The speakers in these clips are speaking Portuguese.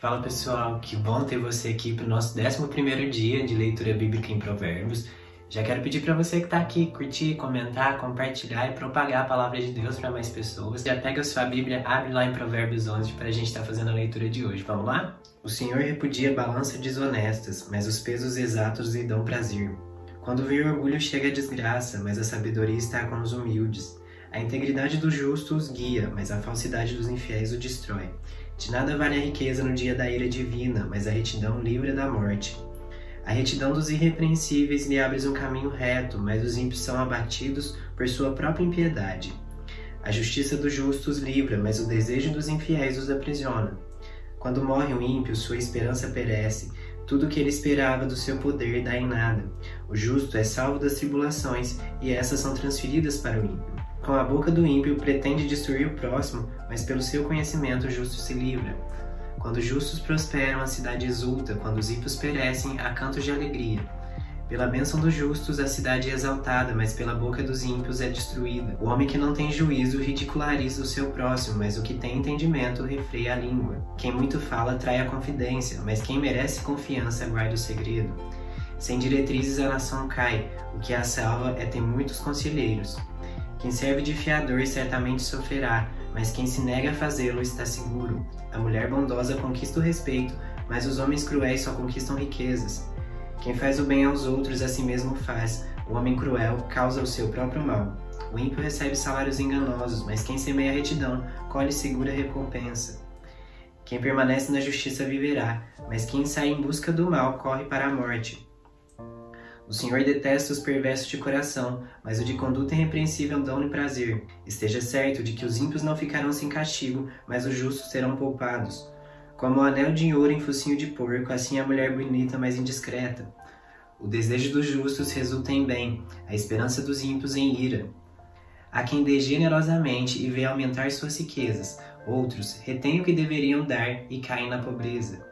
Fala pessoal, que bom ter você aqui para o nosso 11 dia de leitura bíblica em Provérbios. Já quero pedir para você que está aqui curtir, comentar, compartilhar e propagar a palavra de Deus para mais pessoas. Já pega a sua Bíblia, abre lá em Provérbios 11 para a gente estar tá fazendo a leitura de hoje. Vamos lá? O Senhor repudia balanças desonestas, mas os pesos exatos lhe dão prazer. Quando vem o orgulho chega a desgraça, mas a sabedoria está com os humildes. A integridade do justo os guia, mas a falsidade dos infiéis o destrói. De nada vale a riqueza no dia da ira divina, mas a retidão livra da morte. A retidão dos irrepreensíveis lhe abre um caminho reto, mas os ímpios são abatidos por sua própria impiedade. A justiça dos justos livra, mas o desejo dos infiéis os aprisiona. Quando morre o ímpio, sua esperança perece. Tudo o que ele esperava do seu poder dá em nada. O justo é salvo das tribulações, e essas são transferidas para o ímpio. Com a boca do ímpio pretende destruir o próximo, mas pelo seu conhecimento o justo se livra. Quando os justos prosperam, a cidade exulta, quando os ímpios perecem, há cantos de alegria. Pela bênção dos justos, a cidade é exaltada, mas pela boca dos ímpios é destruída. O homem que não tem juízo ridiculariza o seu próximo, mas o que tem entendimento refreia a língua. Quem muito fala trai a confidência, mas quem merece confiança guarda o segredo. Sem diretrizes a nação cai, o que a salva é ter muitos conselheiros. Quem serve de fiador certamente sofrerá, mas quem se nega a fazê-lo está seguro. A mulher bondosa conquista o respeito, mas os homens cruéis só conquistam riquezas. Quem faz o bem aos outros a si mesmo faz, o homem cruel causa o seu próprio mal. O ímpio recebe salários enganosos, mas quem semeia retidão colhe segura recompensa. Quem permanece na justiça viverá, mas quem sai em busca do mal corre para a morte. O Senhor detesta os perversos de coração, mas o de conduta irrepreensível dão-lhe prazer. Esteja certo de que os ímpios não ficarão sem castigo, mas os justos serão poupados. Como o anel de ouro em focinho de porco, assim a mulher bonita, mas indiscreta. O desejo dos justos resulta em bem, a esperança dos ímpios em ira. Há quem dê generosamente e vê aumentar suas riquezas, outros retêm o que deveriam dar e caem na pobreza.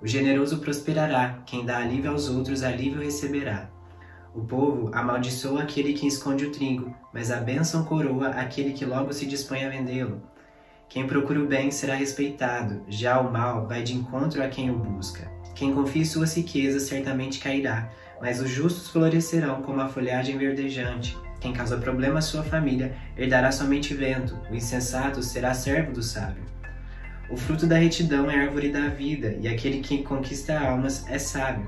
O generoso prosperará, quem dá alívio aos outros, alívio receberá. O povo amaldiçoa aquele que esconde o trigo, mas a bênção coroa aquele que logo se dispõe a vendê-lo. Quem procura o bem será respeitado, já o mal vai de encontro a quem o busca. Quem confia em suas riquezas certamente cairá, mas os justos florescerão como a folhagem verdejante. Quem causa problema à sua família herdará somente vento, o insensato será servo do sábio. O fruto da retidão é árvore da vida, e aquele que conquista almas é sábio.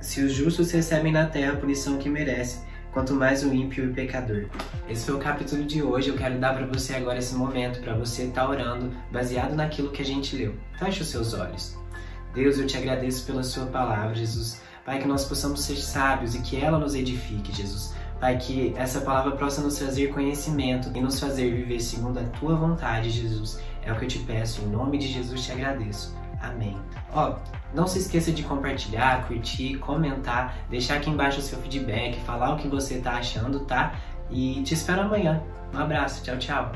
Se os justos recebem na terra a punição que merecem, quanto mais o ímpio e o pecador. Esse foi o capítulo de hoje. Eu quero dar para você agora esse momento para você estar tá orando baseado naquilo que a gente leu. Feche os seus olhos. Deus, eu te agradeço pela sua palavra, Jesus. Pai, que nós possamos ser sábios e que ela nos edifique, Jesus. Pai, que essa palavra possa nos trazer conhecimento e nos fazer viver segundo a tua vontade, Jesus. É o que eu te peço, em nome de Jesus te agradeço. Amém. Ó, não se esqueça de compartilhar, curtir, comentar, deixar aqui embaixo o seu feedback, falar o que você tá achando, tá? E te espero amanhã. Um abraço, tchau, tchau.